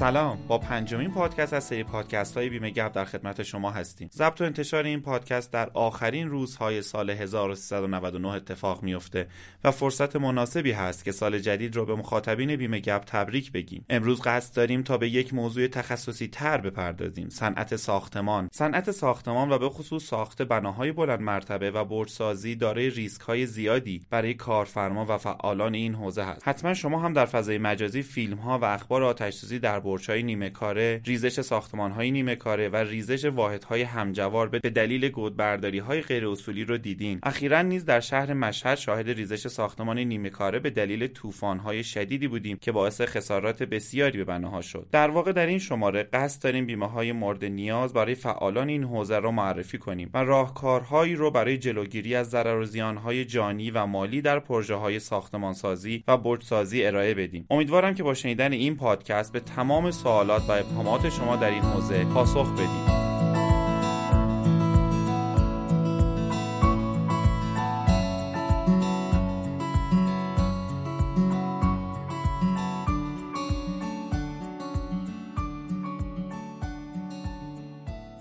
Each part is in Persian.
سلام. با پنجمین پادکست از سری پادکست های بیمه گپ در خدمت شما هستیم. ضبط و انتشار این پادکست در آخرین روزهای سال 1399 اتفاق میفته و فرصت مناسبی هست که سال جدید رو به مخاطبین بیمه گپ تبریک بگیم. امروز قصد داریم تا به یک موضوع تخصصی تر بپردازیم. صنعت ساختمان. صنعت ساختمان و به خصوص ساخت بناهای بلند مرتبه و برجسازی دارای ریسک های زیادی برای کارفرما و فعالان این حوزه هست. حتما شما هم در فضای مجازی فیلم ها و اخبار آتش در برج‌های نیمه کاره، ریزش ساختمان‌های نیمه کاره و ریزش واحدهای همجوار به دلیل گودبرداری‌های غیر اصولی رو دیدین. اخیرا نیز در شهر مشهد شاهد ریزش ساختمان نیمه کاره به دلیل طوفان‌های شدیدی بودیم که باعث خسارات بسیاری به بناها شد. در واقع در این شماره قصد داریم بیمه‌های مورد نیاز برای فعالان این حوزه را معرفی کنیم و راهکارهایی رو برای جلوگیری از ضرر و زیان‌های جانی و مالی در پروژه‌های ساختمانسازی و برجسازی ارائه بدیم. امیدوارم که با شنیدن این پادکست به تمام سوالات و ابهامات شما در این حوزه پاسخ بدید.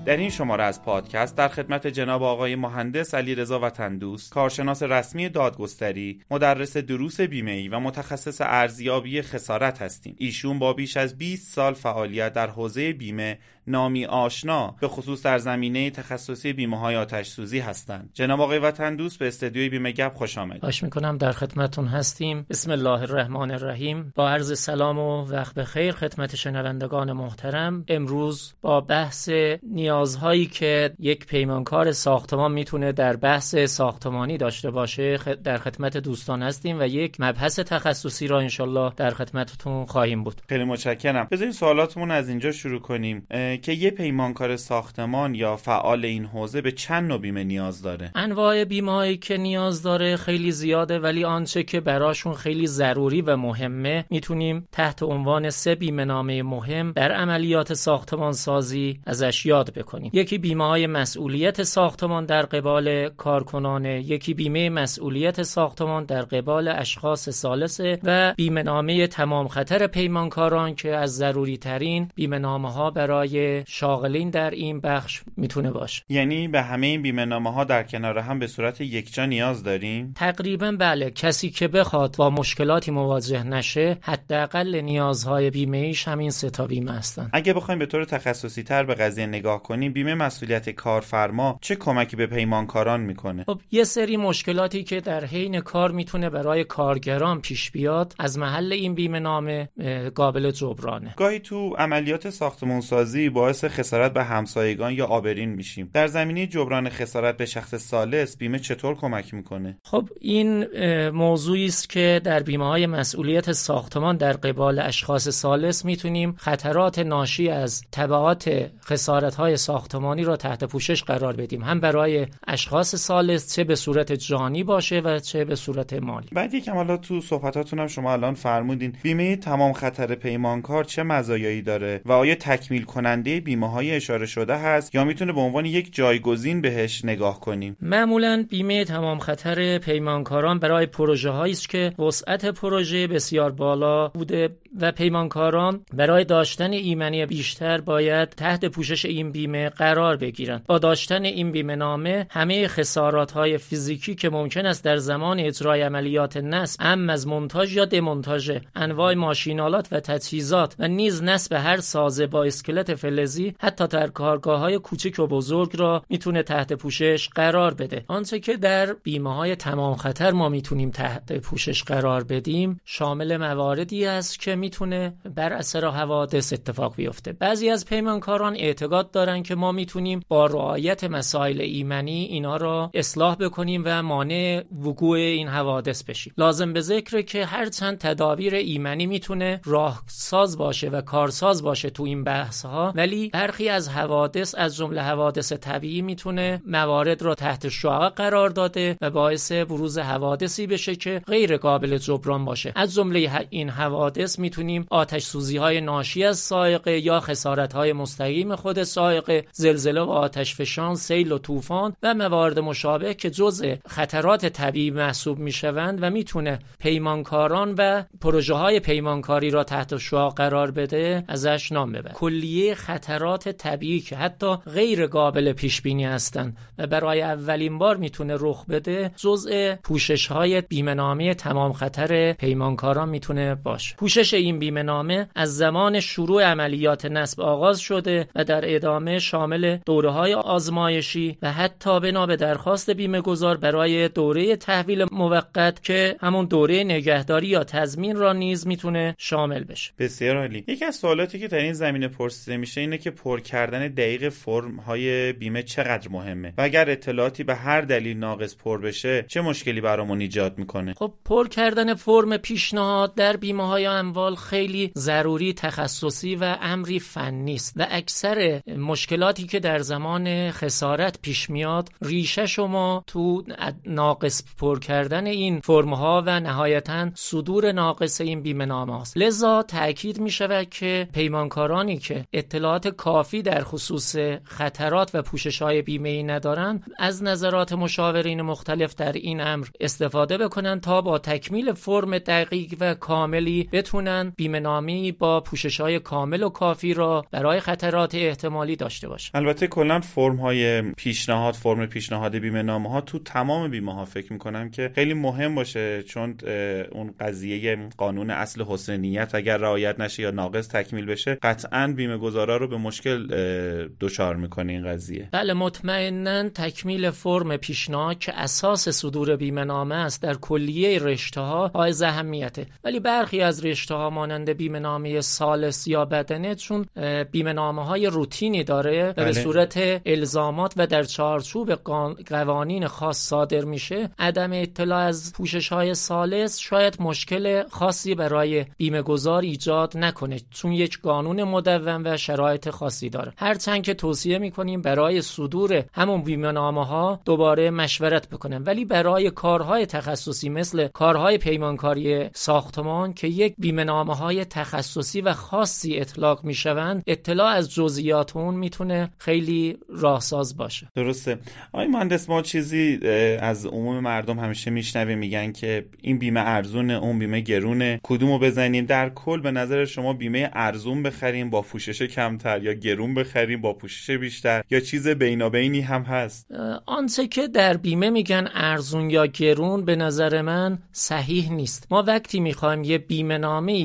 در این شماره از پادکست در خدمت جناب آقای مهندس علی رضا وطندوست کارشناس رسمی دادگستری مدرس دروس بیمه و متخصص ارزیابی خسارت هستیم. ایشون با بیش از 20 سال فعالیت در حوزه بیمه نامی آشنا به خصوص در زمینه تخصصی بیمه های آتش سوزی هستند. جناب آقای وطن دوست به استدیوی بیمه گپ خوش آمدید. باش می‌کنم در خدمتون هستیم. بسم الله الرحمن الرحیم. با عرض سلام و وقت بخیر خدمت شنوندگان محترم. امروز با بحث نیازهایی که یک پیمانکار ساختمان می‌تونه در بحث ساختمانی داشته باشه در خدمت دوستان هستیم و یک مبحث تخصصی را انشالله در خدمتتون خواهیم بود. خیلی متشکرم. بذارین سوالاتمون از اینجا شروع کنیم. که یه پیمانکار ساختمان یا فعال این حوزه به چند نوع بیمه نیاز داره؟ انواع بیمه که نیاز داره خیلی زیاده ولی آنچه که براشون خیلی ضروری و مهمه می‌تونیم تحت عنوان سه بیمه نامه مهم در عملیات ساختمان سازی ازش یاد بکنیم. یکی بیمه های مسئولیت ساختمان در قبال کارکنان یکی بیمه مسئولیت ساختمان در قبال اشخاص سالسه و بیمه نامه تمام خطر پیمانکاران که از ضروری ترین بیمه نامه ها برای شاغلین در این بخش می‌تونه باشه. یعنی به همه این بیمه نامه ها در کنار هم به صورت یکجا نیاز داریم؟ تقریبا بله. کسی که بخواد با مشکلاتی مواجه نشه حداقل نیازهای بیمه ایش همین سه تا بیمه هستن. اگه بخوایم به طور تخصصی تر به قضیه نگاه کنیم بیمه مسئولیت کارفرما چه کمکی به پیمانکاران می‌کنه؟ خب یه سری مشکلاتی که در حین کار می‌تونه برای کارگران پیش بیاد از محل این بیمه نامه قابل جبرانه. گاهی تو عملیات ساختمون سازی باعث خسارت به همسایگان یا آبرین میشیم. در زمینه جبران خسارت به شخص سالس بیمه چطور کمک می‌کنه؟ خب این موضوعی است که در بیمه های مسئولیت ساختمان در قبال اشخاص سالس می‌تونیم خطرات ناشی از تبعات خسارت های ساختمانی را تحت پوشش قرار بدیم. هم برای اشخاص سالس چه به صورت جانی باشه و چه به صورت مالی. بعد یکم حالا تو صحبتاتون هم شما الان فرمودین بیمه تمام خطر پیمانکار چه مزایایی داره و آیا تکمیل کننده بیمه های اشاره شده هست یا می‌تونه به عنوان یک جایگزین بهش نگاه کنیم؟ معمولا بیمه تمام خطر پیمانکاران برای پروژه هایی است که وسعت پروژه بسیار بالا بوده. و پیمانکاران برای داشتن ایمنی بیشتر باید تحت پوشش این بیمه قرار بگیرند. با داشتن این بیمه نامه همه خسارات های فیزیکی که ممکن است در زمان اجرای عملیات نصب ام از مونتاژ یا دمونتاژ انواع ماشینالات و تجهیزات و نیز نصب هر سازه با اسکلت فلزی حتی در کارگاه های کوچک و بزرگ را می‌تونه تحت پوشش قرار بده. آنچه که در بیمه های تمام خطر ما می‌تونیم تحت پوشش قرار بدیم شامل مواردی است که می‌تونه بر اثر حوادث اتفاق بیفته. بعضی از پیمانکاران اعتقاد دارن که ما می‌تونیم با رعایت مسائل ایمنی اینا را اصلاح بکنیم و مانع وقوع این حوادث بشیم. لازم به ذکر که هر چند تدابیر ایمنی می‌تونه راهساز باشه و کارساز باشه تو این بحث ها ولی برخی از حوادث از جمله حوادث طبیعی می‌تونه موارد را تحت شعاع قرار داده و باعث بروز حوادثی بشه که غیر قابل جبران باشه. از جمله این حوادث می‌تونیم آتش سوزی های ناشی از سائقه یا خسارت های مستقیم خود سائقه زلزله و آتش فشان سیل و طوفان و موارد مشابه که جزء خطرات طبیعی محسوب می‌شوند و می‌تونه پیمانکاران و پروژه های پیمانکاری را تحت شعا قرار بده ازش نام ببر کلیه خطرات طبیعی که حتی غیر قابل پیش بینی هستند و برای اولین بار می‌تونه رخ بده جزء پوشش های بیمه تمام خطر پیمانکاران می‌تونه باشه. پوشش این بیمه نامه از زمان شروع عملیات نصب آغاز شده و در ادامه شامل دوره های آزمایشی و حتی بنا به درخواست بیمه گذار برای دوره تحویل موقت که همون دوره نگهداری یا تضمین را نیز می‌تونه شامل بشه. بسیار عالی. یکی از سوالاتی که در این زمینه پرسیده میشه اینه که پر کردن دقیق فرم های بیمه چقدر مهمه؟ و اگر اطلاعاتی به هر دلیل ناقص پر بشه چه مشکلی برامون ایجاد می‌کنه؟ خب پر کردن فرم پیشنهاد در بیمه های اموال خیلی ضروری تخصصی و امری فنی است و اکثر مشکلاتی که در زمان خسارت پیش میاد ریشه شما تو ناقص پر کردن این فرم ها و نهایتا صدور ناقص این بیمه نامه است لذا تاکید می شود که پیمانکارانی که اطلاعات کافی در خصوص خطرات و پوشش های بیمه ای ندارند از نظرات مشاورین مختلف در این امر استفاده بکنن تا با تکمیل فرم دقیق و کاملی بتونن بیمه نامی با پوشش های کامل و کافی را برای خطرات احتمالی داشته باشه البته کلا فرم های پیشنهاد فرم پیشنهاد بیمه نامه ها تو تمام بیمه ها فکر می‌کنم که خیلی مهم باشه چون اون قضیه قانون اصل حسن نیت اگر رعایت نشه یا ناقص تکمیل بشه قطعا بیمه گذارا رو به مشکل دچار می‌کنه این قضیه. بله مطمئنا تکمیل فرم پیشنهاد که اساس صدور بیمه نامه است در کلیه رشته ها حائز اهمیته. ولی برخی از رشته ها مانند بیمه نامه سالس یا بدنه چون بیمه نامه های روتینی داره بله. به صورت الزامات و در چارچوب قوانین خاص صادر میشه عدم اطلاع از پوشش های سالس شاید مشکل خاصی برای بیمه گذار ایجاد نکنه چون یک قانون مدون و شرایط خاصی داره هرچند که توصیه می‌کنیم برای صدور همون بیمه نامه ها دوباره مشورت بکنن ولی برای کارهای تخصصی مثل کارهای پیمانکاری ساختمان که یک بیمه نامه های تخصصی و خاصی اطلاق می‌شوند اطلاع از جزئیات اون می‌تونه خیلی راهساز باشه. درسته. آقای مهندس ما چیزی از عموم مردم همیشه میشنویم میگن که این بیمه ارزونه اون بیمه گرونه. کدومو بزنیم؟ در کل به نظر شما بیمه ارزون بخریم با پوشش کمتر یا گرون بخریم با پوشش بیشتر یا چیز بینابینی هم هست؟ آنچه که در بیمه میگن ارزون یا گرون به نظر من صحیح نیست. ما وقتی می‌خوایم یه بیمه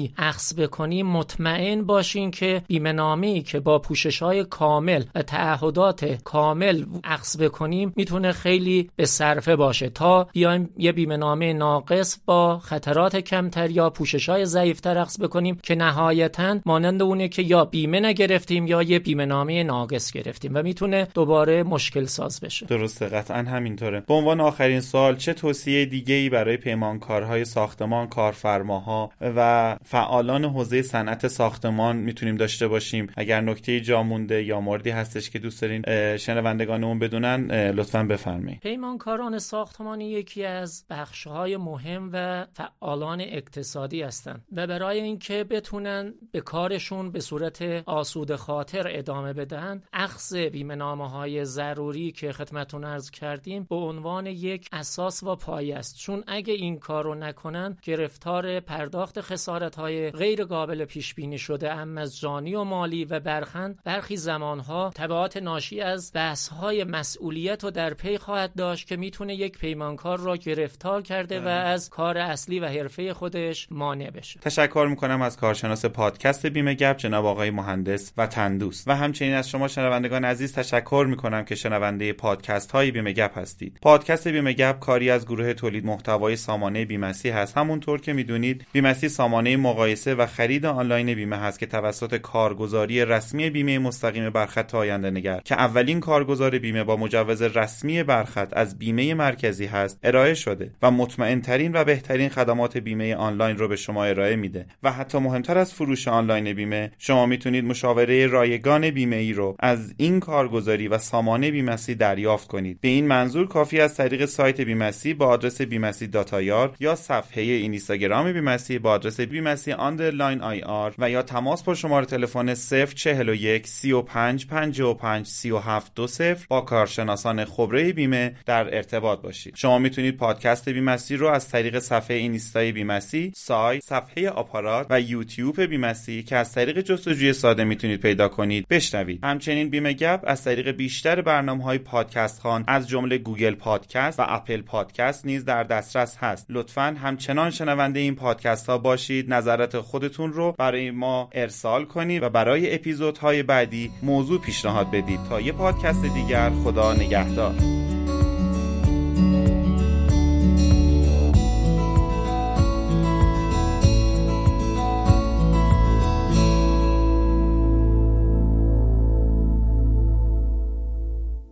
نامی اخذ بکنیم مطمئن باشین که بیمه نامی که با پوشش های کامل و تعهدات کامل اخذ بکنیم می‌تونه خیلی به صرفه باشه. تا بیایم یه بیمه نامه ناقص با خطرات کمتر یا پوشش های ضعیفتر اخذ بکنیم که نهایتا مانند اونه که یا بیمه نگرفتیم یا یه بیمه نامه ناقص گرفتیم و می‌تونه دوباره مشکل ساز بشه. درسته قطعا همینطوره. به عنوان آخرین سوال چه توصیه دیگه ای برای پیمانکارهای ساختمان کارفرماها و فعالان حوزه صنعت ساختمان می‌تونیم داشته باشیم. اگر نکته جا مونده یا موردی هستش که دوست دارین شنوندگانمون بدونن لطفا بفرمایید. پیمانکاران ساختمانی یکی از بخشهای مهم و فعالان اقتصادی هستند و برای اینکه بتونن به کارشون به صورت آسود خاطر ادامه بدن اخذ بیمه های ضروری که خدمتون ارز کردیم به عنوان یک اساس و پایه است. چون اگه این کارو نکنن گرفتار پرداخت خسارت های غیر قابل پیش بینی شده ام از جانی و مالی و برخند برخی زمانها تبعات ناشی از بحث های مسئولیت رو در پی خواهد داشت که می‌تونه یک پیمانکار را گرفتار کرده و بله. از کار اصلی و حرفه خودش مانع بشه. تشکر می‌کنم از کارشناس پادکست بیمه گپ جناب آقای مهندس و تندوست و همچنین از شما شنوندگان عزیز تشکر می‌کنم که شنونده پادکست های بیمه گپ هستید. پادکست بیمه گپ کاری از گروه تولید محتوای سامانه بیمسی هست. همونطور که می‌دونید بیمسی سامانه مقایسه و خرید آنلاین بیمه هست که توسط کارگزاری رسمی بیمه مستقیم برخط آینده نگر که اولین کارگزار بیمه با مجوز رسمی برخط از بیمه مرکزی هست ارائه شده و مطمئن ترین و بهترین خدمات بیمه آنلاین رو به شما ارائه میده. و حتی مهمتر از فروش آنلاین بیمه شما می‌تونید مشاوره رایگان بیمه ای رو از این کارگزاری و سامانه بیمسی دریافت کنید. به این منظور کافی از طریق سایت بیمسی با آدرس بیمسی داتایار یا صفحه اینستاگرام بیمسی با آدرس بیمسی بیمسی underline IR و یا تماس با شماره تلفن 041 35 55 37 20 با کارشناسان خبره بیمه در ارتباط باشید. شما می‌تونید پادکست بیمسی رو از طریق صفحه اینستای بیمسی سای صفحه آپارات و یوتیوب بیمسی که از طریق جستجوی ساده می‌تونید پیدا کنید بشنوید. همچنین بیمه گپ از طریق بیشتر برنامه های پادکست‌خوان از جمله Google Podcast و Apple Podcast نیز در دسترس هست. لطفا همچنان شنونده این پادکست ها باشید. نظرات خودتون رو برای ما ارسال کنید و برای اپیزودهای بعدی موضوع پیشنهاد بدید. تا یه پادکست دیگر خدا نگهدار.